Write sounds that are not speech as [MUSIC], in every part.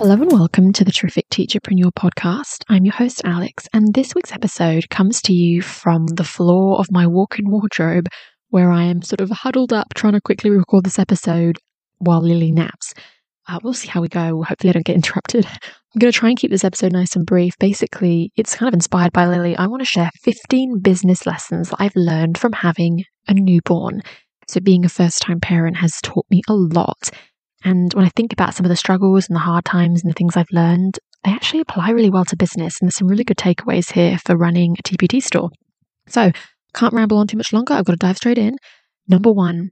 Hello and welcome to the Terrific Teacherpreneur podcast. I'm your host, Alex, and this week's episode comes to you from the floor of my walk in wardrobe where I am sort of huddled up trying to quickly record this episode while Lily naps. Uh, we'll see how we go. Hopefully, I don't get interrupted. I'm going to try and keep this episode nice and brief. Basically, it's kind of inspired by Lily. I want to share 15 business lessons that I've learned from having a newborn. So, being a first time parent has taught me a lot. And when I think about some of the struggles and the hard times and the things I've learned, they actually apply really well to business. And there's some really good takeaways here for running a TPT store. So, can't ramble on too much longer. I've got to dive straight in. Number one,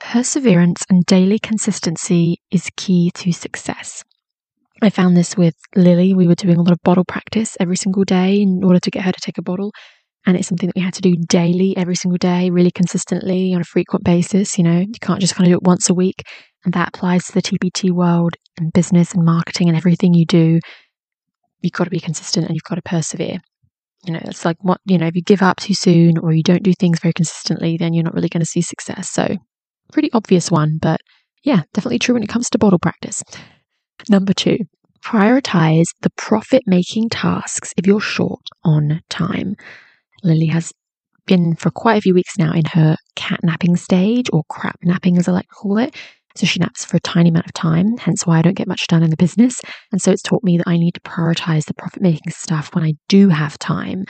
perseverance and daily consistency is key to success. I found this with Lily. We were doing a lot of bottle practice every single day in order to get her to take a bottle. And it's something that we had to do daily, every single day, really consistently on a frequent basis. You know, you can't just kind of do it once a week. And that applies to the TPT world and business and marketing and everything you do. You've got to be consistent and you've got to persevere. You know, it's like what, you know, if you give up too soon or you don't do things very consistently, then you're not really going to see success. So, pretty obvious one, but yeah, definitely true when it comes to bottle practice. Number two, prioritize the profit making tasks if you're short on time. Lily has been for quite a few weeks now in her cat napping stage, or crap napping as I like to call it. So she naps for a tiny amount of time, hence why I don't get much done in the business. And so it's taught me that I need to prioritize the profit making stuff when I do have time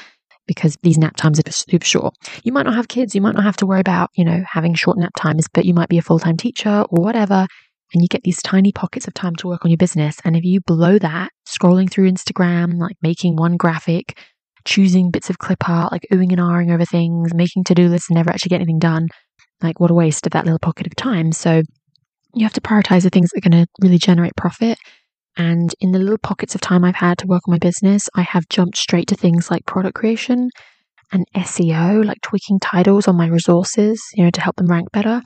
because these nap times are super short. You might not have kids, you might not have to worry about, you know, having short nap times, but you might be a full time teacher or whatever. And you get these tiny pockets of time to work on your business. And if you blow that, scrolling through Instagram, like making one graphic, choosing bits of clip art, like oohing and ahhing over things, making to do lists and never actually get anything done, like what a waste of that little pocket of time. So you have to prioritize the things that are going to really generate profit. And in the little pockets of time I've had to work on my business, I have jumped straight to things like product creation and SEO, like tweaking titles on my resources, you know, to help them rank better.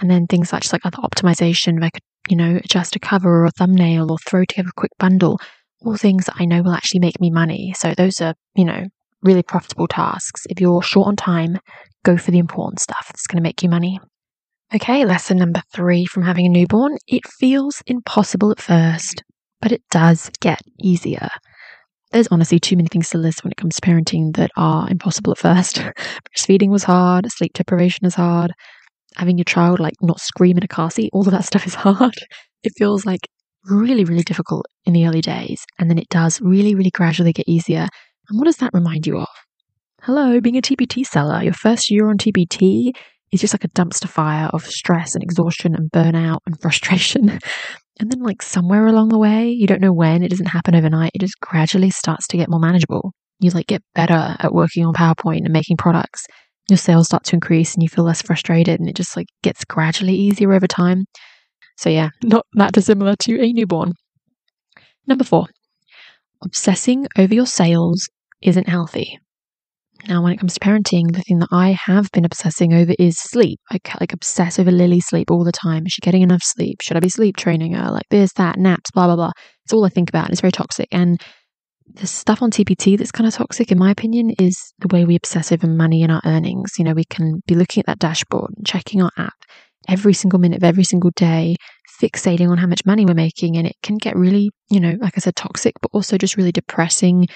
And then things such as like other optimization, if I could, you know, adjust a cover or a thumbnail or throw together a quick bundle, all things that I know will actually make me money. So those are, you know, really profitable tasks. If you're short on time, go for the important stuff that's going to make you money. Okay, lesson number three from having a newborn. It feels impossible at first, but it does get easier. There's honestly too many things to list when it comes to parenting that are impossible at first. [LAUGHS] Breastfeeding was hard, sleep deprivation is hard, having your child like not scream in a car seat, all of that stuff is [LAUGHS] hard. It feels like really, really difficult in the early days, and then it does really, really gradually get easier. And what does that remind you of? Hello, being a TPT seller, your first year on TPT is just like a dumpster fire of stress and exhaustion and burnout and [LAUGHS] frustration. And then, like, somewhere along the way, you don't know when, it doesn't happen overnight, it just gradually starts to get more manageable. You like get better at working on PowerPoint and making products. Your sales start to increase and you feel less frustrated, and it just like gets gradually easier over time. So, yeah, not that dissimilar to a newborn. Number four, obsessing over your sales isn't healthy. Now, when it comes to parenting, the thing that I have been obsessing over is sleep. I like obsess over Lily's sleep all the time. Is she getting enough sleep? Should I be sleep training her? Like this, that, naps, blah, blah, blah. It's all I think about. And it's very toxic. And the stuff on TPT that's kind of toxic, in my opinion, is the way we obsess over money and our earnings. You know, we can be looking at that dashboard and checking our app every single minute of every single day, fixating on how much money we're making. And it can get really, you know, like I said, toxic, but also just really depressing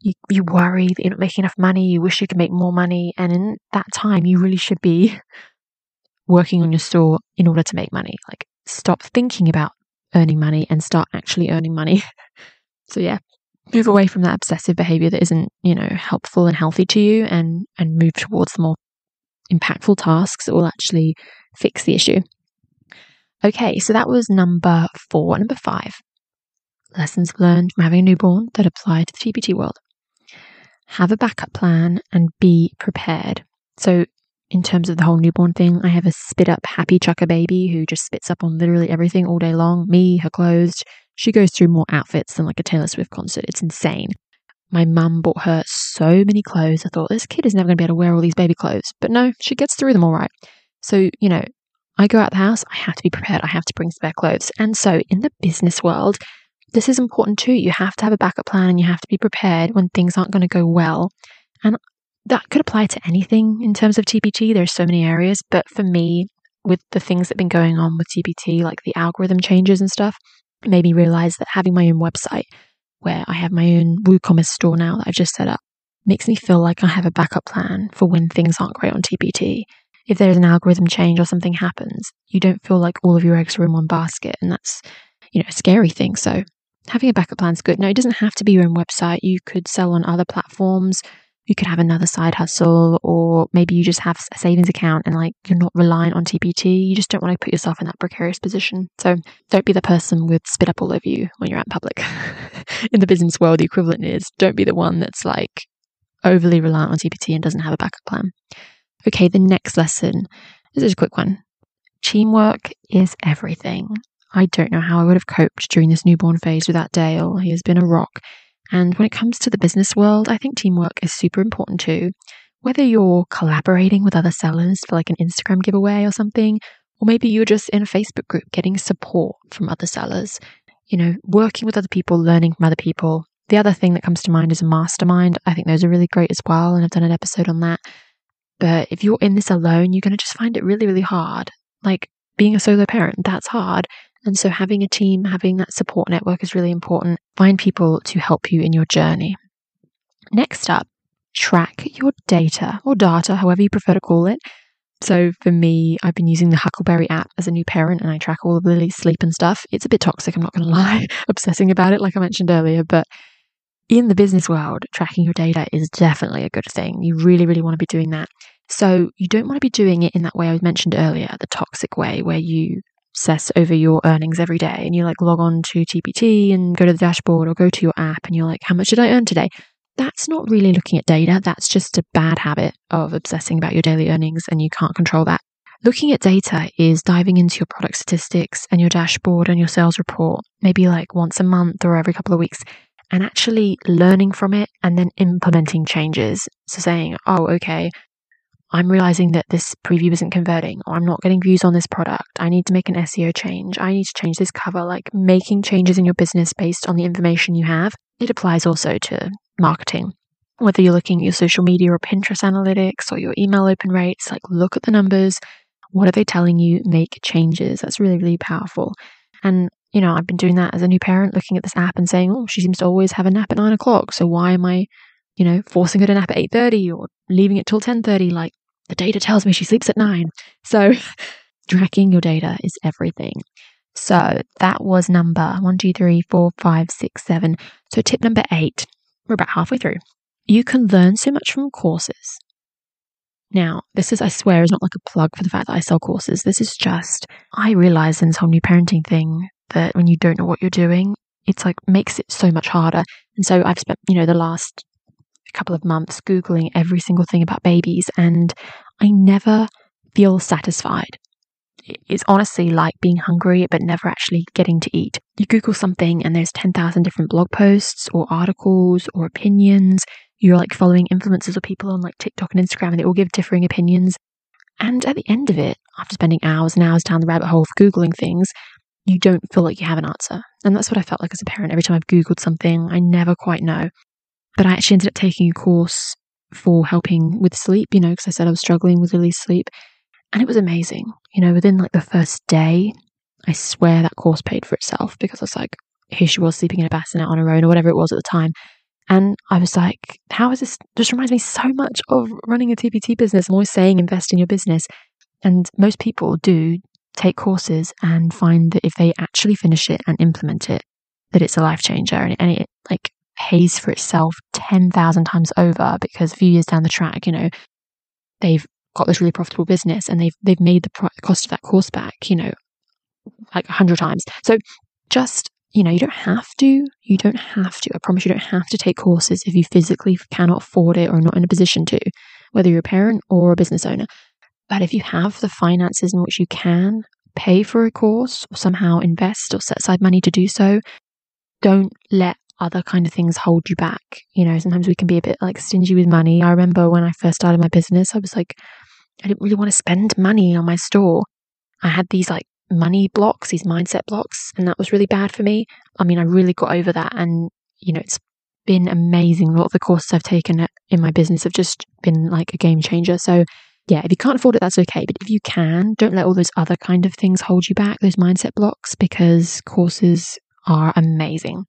you, you worry that you're not making enough money, you wish you could make more money. And in that time, you really should be [LAUGHS] working on your store in order to make money. Like, stop thinking about earning money and start actually earning money. [LAUGHS] so, yeah, move away from that obsessive behavior that isn't, you know, helpful and healthy to you and, and move towards the more impactful tasks that will actually fix the issue. Okay, so that was number four. Number five lessons learned from having a newborn that apply to the TPT world have a backup plan and be prepared. So, in terms of the whole newborn thing, I have a spit up happy chucker baby who just spits up on literally everything all day long me, her clothes. She goes through more outfits than like a Taylor Swift concert. It's insane. My mum bought her so many clothes. I thought, this kid is never going to be able to wear all these baby clothes. But no, she gets through them all right. So, you know, I go out the house, I have to be prepared. I have to bring spare clothes. And so in the business world, this is important too. You have to have a backup plan and you have to be prepared when things aren't going to go well. And that could apply to anything in terms of TPT. There's so many areas, but for me, with the things that have been going on with TPT, like the algorithm changes and stuff, made me realize that having my own website, where I have my own WooCommerce store now that I've just set up, makes me feel like I have a backup plan for when things aren't great on TPT. If there's an algorithm change or something happens, you don't feel like all of your eggs are in one basket, and that's you know a scary thing. So having a backup plan is good. Now it doesn't have to be your own website. You could sell on other platforms you could have another side hustle, or maybe you just have a savings account and like you're not reliant on TPT. You just don't want to put yourself in that precarious position. So don't be the person with spit up all over you when you're out in public. [LAUGHS] in the business world, the equivalent is don't be the one that's like overly reliant on TPT and doesn't have a backup plan. Okay, the next lesson this is a quick one. Teamwork is everything. I don't know how I would have coped during this newborn phase without Dale. He has been a rock. And when it comes to the business world, I think teamwork is super important too. Whether you're collaborating with other sellers for like an Instagram giveaway or something, or maybe you're just in a Facebook group getting support from other sellers, you know, working with other people, learning from other people. The other thing that comes to mind is a mastermind. I think those are really great as well. And I've done an episode on that. But if you're in this alone, you're going to just find it really, really hard. Like being a solo parent, that's hard. And so having a team, having that support network is really important. Find people to help you in your journey. Next up, track your data or data, however you prefer to call it. So for me, I've been using the Huckleberry app as a new parent and I track all of Lily's sleep and stuff. It's a bit toxic, I'm not going [LAUGHS] to lie, obsessing about it like I mentioned earlier, but in the business world, tracking your data is definitely a good thing. You really, really want to be doing that. So you don't want to be doing it in that way I mentioned earlier, the toxic way where you obsess over your earnings every day and you like log on to TPT and go to the dashboard or go to your app and you're like, how much did I earn today? That's not really looking at data. That's just a bad habit of obsessing about your daily earnings and you can't control that. Looking at data is diving into your product statistics and your dashboard and your sales report, maybe like once a month or every couple of weeks, and actually learning from it and then implementing changes. So saying, oh, okay, I'm realizing that this preview isn't converting, or I'm not getting views on this product. I need to make an SEO change. I need to change this cover. Like making changes in your business based on the information you have. It applies also to marketing. Whether you're looking at your social media or Pinterest analytics or your email open rates, like look at the numbers. What are they telling you? Make changes. That's really, really powerful. And you know, I've been doing that as a new parent, looking at this app and saying, "Oh, she seems to always have a nap at nine o'clock. So why am I you know, forcing her to nap at 8.30 or leaving it till 10.30. Like the data tells me she sleeps at 9. So [LAUGHS] tracking your data is everything. So that was number one, two, three, four, five, six, seven. So tip number eight, we're about halfway through. You can learn so much from courses. Now, this is, I swear, is not like a plug for the fact that I sell courses. This is just, I realize in this whole new parenting thing that when you don't know what you're doing, it's like makes it so much harder. And so I've spent, you know, the last couple of months Googling every single thing about babies, and I never feel satisfied. It's honestly like being hungry but never actually getting to eat. You Google something and there's 10,000 different blog posts or articles or opinions. You're like following influencers or people on like TikTok and Instagram and they all give differing opinions. And at the end of it, after spending hours and hours down the rabbit hole of Googling things, you don't feel like you have an answer. And that's what I felt like as a parent. Every time I've Googled something, I never quite know. But I actually ended up taking a course for helping with sleep, you know, because I said I was struggling with Lily's sleep. And it was amazing. You know, within like the first day, I swear that course paid for itself because I was like, here she was sleeping in a bassinet on her own or whatever it was at the time. And I was like, how is this? Just reminds me so much of running a TPT business. I'm always saying invest in your business. And most people do take courses and find that if they actually finish it and implement it, that it's a life changer. And it, and it like pays for itself 10,000 times over because a few years down the track, you know, they've got this really profitable business and they've, they've made the cost of that course back, you know, like a hundred times. So just, you know, you don't have to, you don't have to, I promise you don't have to take courses if you physically cannot afford it or not in a position to, whether you're a parent or a business owner. But if you have the finances in which you can pay for a course or somehow invest or set aside money to do so, don't let other kind of things hold you back. You know, sometimes we can be a bit like stingy with money. I remember when I first started my business, I was like, I didn't really want to spend money on my store. I had these like money blocks, these mindset blocks, and that was really bad for me. I mean, I really got over that, and you know, it's been amazing. A lot of the courses I've taken in my business have just been like a game changer. So, yeah, if you can't afford it, that's okay. But if you can, don't let all those other kind of things hold you back, those mindset blocks, because courses are amazing.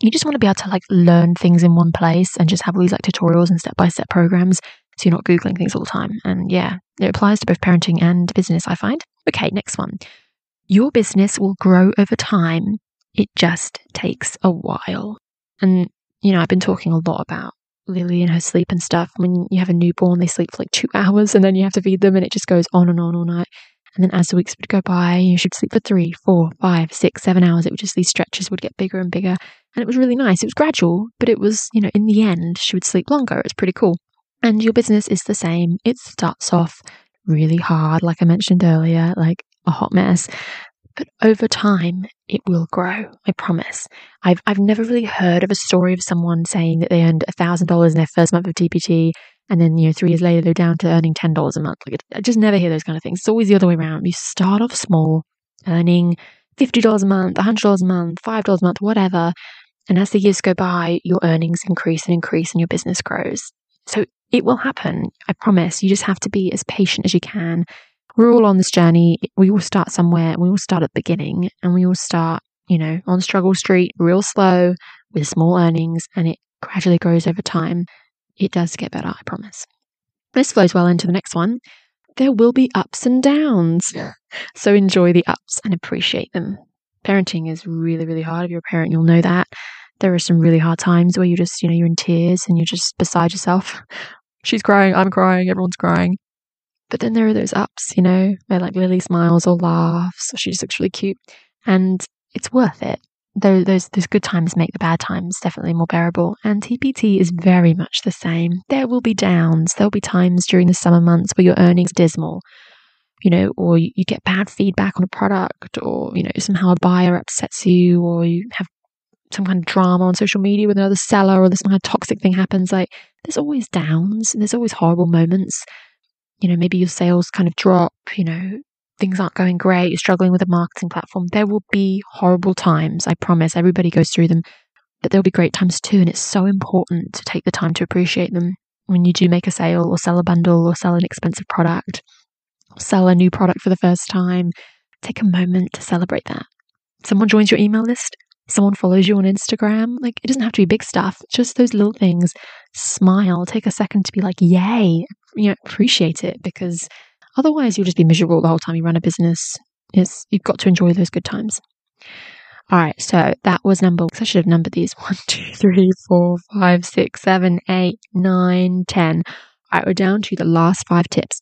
You just want to be able to like learn things in one place and just have all these like tutorials and step by step programs so you're not Googling things all the time. And yeah, it applies to both parenting and business, I find. Okay, next one. Your business will grow over time. It just takes a while. And, you know, I've been talking a lot about Lily and her sleep and stuff. When you have a newborn, they sleep for like two hours and then you have to feed them and it just goes on and on all night. And then as the weeks would go by, you should sleep for three, four, five, six, seven hours. It would just, these stretches would get bigger and bigger. And it was really nice. It was gradual, but it was, you know, in the end, she would sleep longer. It's pretty cool. And your business is the same. It starts off really hard, like I mentioned earlier, like a hot mess. But over time, it will grow. I promise. I've I've never really heard of a story of someone saying that they earned thousand dollars in their first month of TPT, and then you know three years later they're down to earning ten dollars a month. Like I just never hear those kind of things. It's always the other way around. You start off small, earning fifty dollars a month, hundred dollars a month, five dollars a month, whatever. And as the years go by, your earnings increase and increase, and your business grows. So it will happen. I promise. You just have to be as patient as you can. We're all on this journey. We all start somewhere. We all start at the beginning and we all start, you know, on struggle street, real slow with small earnings and it gradually grows over time. It does get better, I promise. This flows well into the next one. There will be ups and downs. [LAUGHS] So enjoy the ups and appreciate them. Parenting is really, really hard. If you're a parent, you'll know that. There are some really hard times where you just, you know, you're in tears and you're just beside yourself [LAUGHS] she's crying, I'm crying, everyone's crying. But then there are those ups, you know, where like Lily smiles or laughs, or she just looks really cute. And it's worth it. Those, those, those good times make the bad times definitely more bearable. And TPT is very much the same. There will be downs. There will be times during the summer months where your earnings dismal, you know, or you, you get bad feedback on a product, or, you know, somehow a buyer upsets you, or you have some kind of drama on social media with another seller, or this kind of toxic thing happens. Like, there's always downs and there's always horrible moments. You know, maybe your sales kind of drop, you know, things aren't going great, you're struggling with a marketing platform. There will be horrible times, I promise. Everybody goes through them, but there'll be great times too. And it's so important to take the time to appreciate them when you do make a sale or sell a bundle or sell an expensive product, sell a new product for the first time. Take a moment to celebrate that. Someone joins your email list, someone follows you on Instagram. Like, it doesn't have to be big stuff, just those little things. Smile, take a second to be like, yay, you know, appreciate it because otherwise you'll just be miserable the whole time you run a business. You've got to enjoy those good times. All right, so that was number. I should have numbered these [LAUGHS] one, two, three, four, five, six, seven, eight, nine, ten. All right, we're down to the last five tips.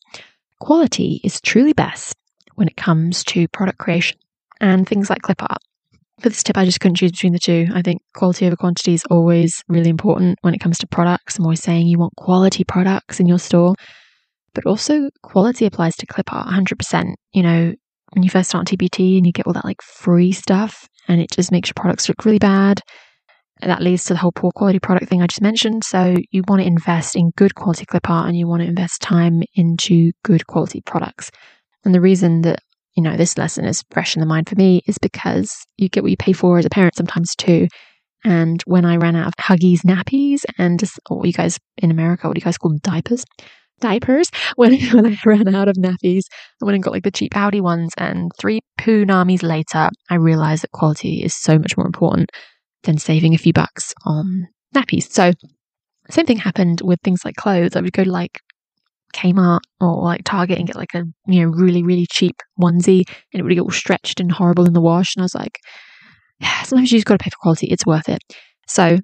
Quality is truly best when it comes to product creation and things like clip art. For this tip, I just couldn't choose between the two. I think quality over quantity is always really important when it comes to products. I'm always saying you want quality products in your store, but also quality applies to clip art 100%. You know, when you first start TPT and you get all that like free stuff and it just makes your products look really bad, that leads to the whole poor quality product thing I just mentioned. So you want to invest in good quality clip art and you want to invest time into good quality products. And the reason that you know, this lesson is fresh in the mind for me is because you get what you pay for as a parent sometimes too. And when I ran out of Huggies nappies and or you guys in America, what do you guys call them? Diapers? Diapers. [LAUGHS] When, when I ran out of nappies, I went and got like the cheap Aldi ones. And three poo namis later, I realized that quality is so much more important than saving a few bucks on nappies. So, same thing happened with things like clothes. I would go to like Kmart or like Target and get like a you know really really cheap onesie and it would get all stretched and horrible in the wash. And I was like yeah, sometimes you just got to pay for quality. It's worth it. So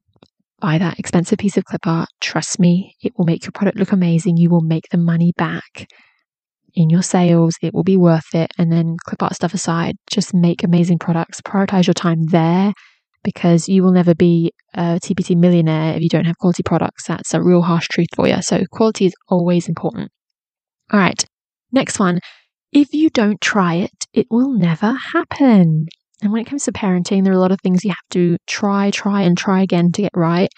buy that expensive piece of clip art. Trust me it will make your product look amazing. You will make the money back in your sales. It will be worth it. And then clip art stuff aside just make amazing products. Prioritize your time there because you will never be a TPT millionaire if you don't have quality products. That's a real harsh truth for you. So, quality is always important. All right, next one. If you don't try it, it will never happen. And when it comes to parenting, there are a lot of things you have to try, try, and try again to get right.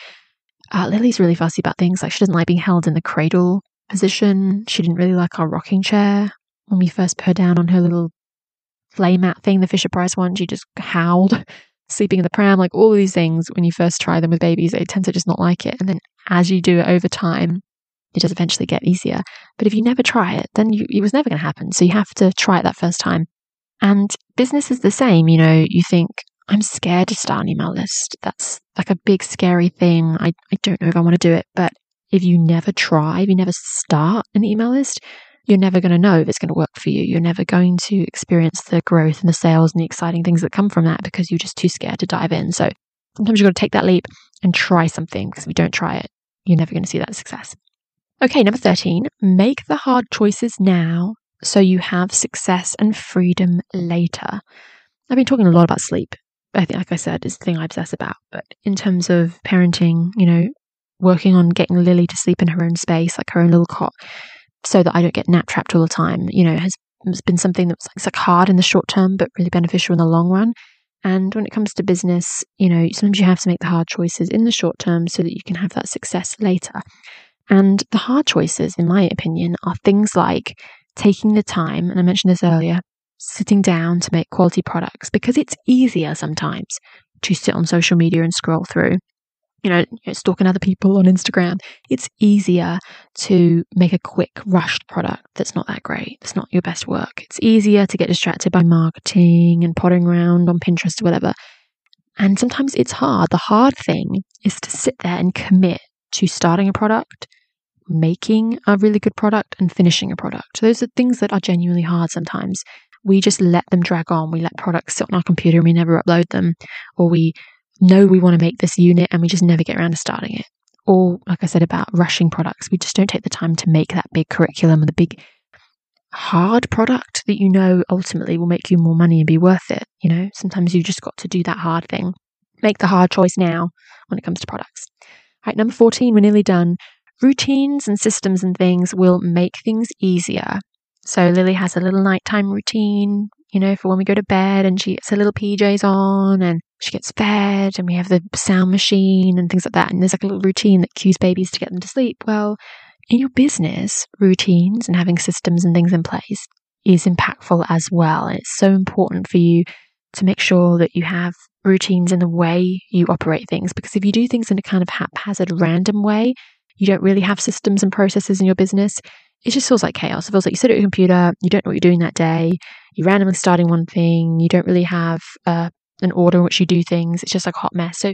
Uh, Lily's really fussy about things like she doesn't like being held in the cradle position. She didn't really like our rocking chair when we first put her down on her little play mat thing, the Fisher Price one. She just howled, [LAUGHS] sleeping in the pram, like all of these things. When you first try them with babies, they tend to just not like it. And then as you do it over time, it does eventually get easier. But if you never try it, then you, it was never going to happen. So you have to try it that first time. And business is the same. You know, you think, I'm scared to start an email list. That's like a big, scary thing. I, I don't know if I want to do it. But if you never try, if you never start an email list, you're never going to know if it's going to work for you. You're never going to experience the growth and the sales and the exciting things that come from that because you're just too scared to dive in. So sometimes you've got to take that leap and try something because if you don't try it, you're never going to see that success. Okay, number 13, make the hard choices now so you have success and freedom later. I've been talking a lot about sleep. I think, like I said, is the thing I obsess about. But in terms of parenting, you know, working on getting Lily to sleep in her own space, like her own little cot, so that I don't get nap trapped all the time, you know, has, has been something that's like, like hard in the short term, but really beneficial in the long run. And when it comes to business, you know, sometimes you have to make the hard choices in the short term so that you can have that success later. And the hard choices, in my opinion, are things like taking the time, and I mentioned this earlier, sitting down to make quality products because it's easier sometimes to sit on social media and scroll through. You know, stalking other people on Instagram. It's easier to make a quick, rushed product that's not that great. It's not your best work. It's easier to get distracted by marketing and potting around on Pinterest or whatever. And sometimes it's hard. The hard thing is to sit there and commit to starting a product, making a really good product and finishing a product. Those are things that are genuinely hard sometimes. We just let them drag on. We let products sit on our computer and we never upload them, or we know we want to make this unit and we just never get around to starting it. Or, like I said about rushing products, we just don't take the time to make that big curriculum or the big hard product that you know ultimately will make you more money and be worth it. You know, sometimes you just got to do that hard thing. Make the hard choice now when it comes to products. All right, number 14, we're nearly done. Routines and systems and things will make things easier. So Lily has a little nighttime routine, you know, for when we go to bed and she gets her little PJs on and she gets fed and we have the sound machine and things like that. And there's like a little routine that cues babies to get them to sleep. Well, in your business, routines and having systems and things in place is impactful as well. And it's so important for you to make sure that you have routines in the way you operate things. Because if you do things in a kind of haphazard, random way, you don't really have systems and processes in your business, it just feels like chaos. It feels like you sit at your computer, you don't know what you're doing that day, you're randomly starting one thing, you don't really have uh, an order in which you do things. It's just like a hot mess. So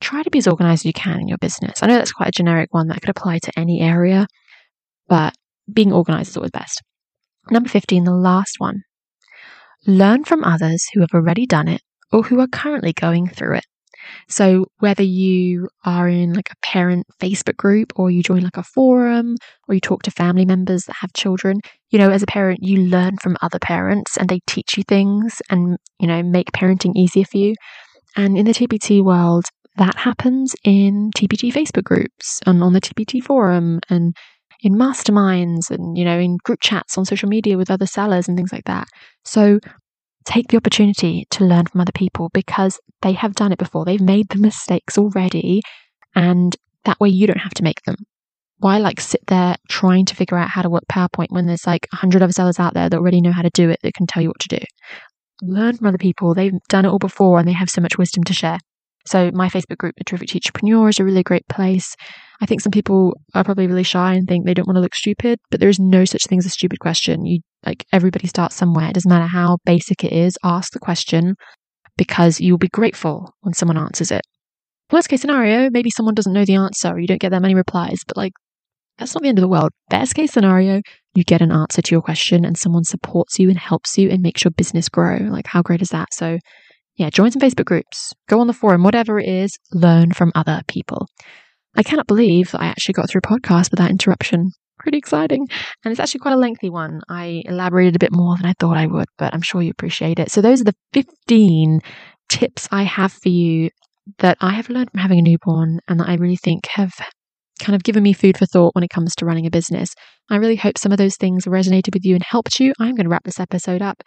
try to be as organized as you can in your business. I know that's quite a generic one that could apply to any area, but being organized is always best. Number 15, the last one. Learn from others who have already done it or who are currently going through it. So whether you are in like a parent Facebook group or you join like a forum or you talk to family members that have children, you know, as a parent, you learn from other parents and they teach you things and, you know, make parenting easier for you. And in the TPT world, that happens in TPT Facebook groups and on the TPT forum and in masterminds and, you know, in group chats on social media with other sellers and things like that. So take the opportunity to learn from other people because they have done it before. They've made the mistakes already, and that way you don't have to make them. Why like sit there trying to figure out how to work PowerPoint when there's like a hundred other sellers out there that already know how to do it that can tell you what to do? Learn from other people. They've done it all before and they have so much wisdom to share. So my Facebook group, The Terrific Teacherpreneur, is a really great place. I think some people are probably really shy and think they don't want to look stupid, but there is no such thing as a stupid question. You like everybody starts somewhere. It doesn't matter how basic it is. Ask the question because you'll be grateful when someone answers it. Worst case scenario, maybe someone doesn't know the answer or you don't get that many replies, but like that's not the end of the world. Best case scenario, you get an answer to your question and someone supports you and helps you and makes your business grow. Like how great is that? So yeah, join some Facebook groups, go on the forum, whatever it is, learn from other people. I cannot believe that I actually got through podcast without interruption. Pretty exciting. And it's actually quite a lengthy one. I elaborated a bit more than I thought I would, but I'm sure you appreciate it. So, those are the 15 tips I have for you that I have learned from having a newborn and that I really think have kind of given me food for thought when it comes to running a business. I really hope some of those things resonated with you and helped you. I'm going to wrap this episode up.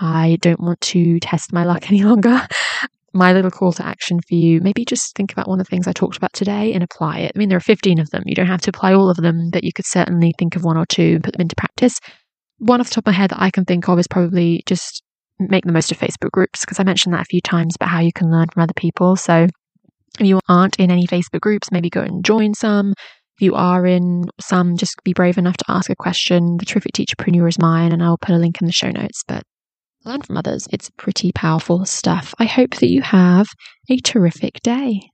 I don't want to test my luck [LAUGHS] any longer. my little call to action for you maybe just think about one of the things I talked about today and apply it. I mean, there are 15 of them. You don't have to apply all of them, but you could certainly think of one or two and put them into practice. One off the top of my head that I can think of is probably just make the most of Facebook groups because I mentioned that a few times about how you can learn from other people. So if you aren't in any Facebook groups, maybe go and join some. If you are in some, just be brave enough to ask a question. The Terrific Teacherpreneur is mine, and I'll put a link in the show notes. But learn from others. It's pretty powerful stuff. I hope that you have a terrific day.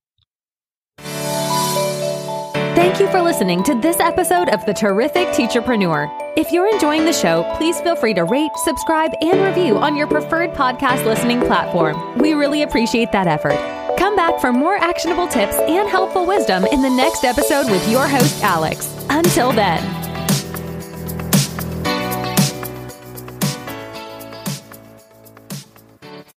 Thank you for listening to this episode of The Terrific Teacherpreneur. If you're enjoying the show, please feel free to rate, subscribe, and review on your preferred podcast listening platform. We really appreciate that effort. Come back for more actionable tips and helpful wisdom in the next episode with your host, Alex. Until then.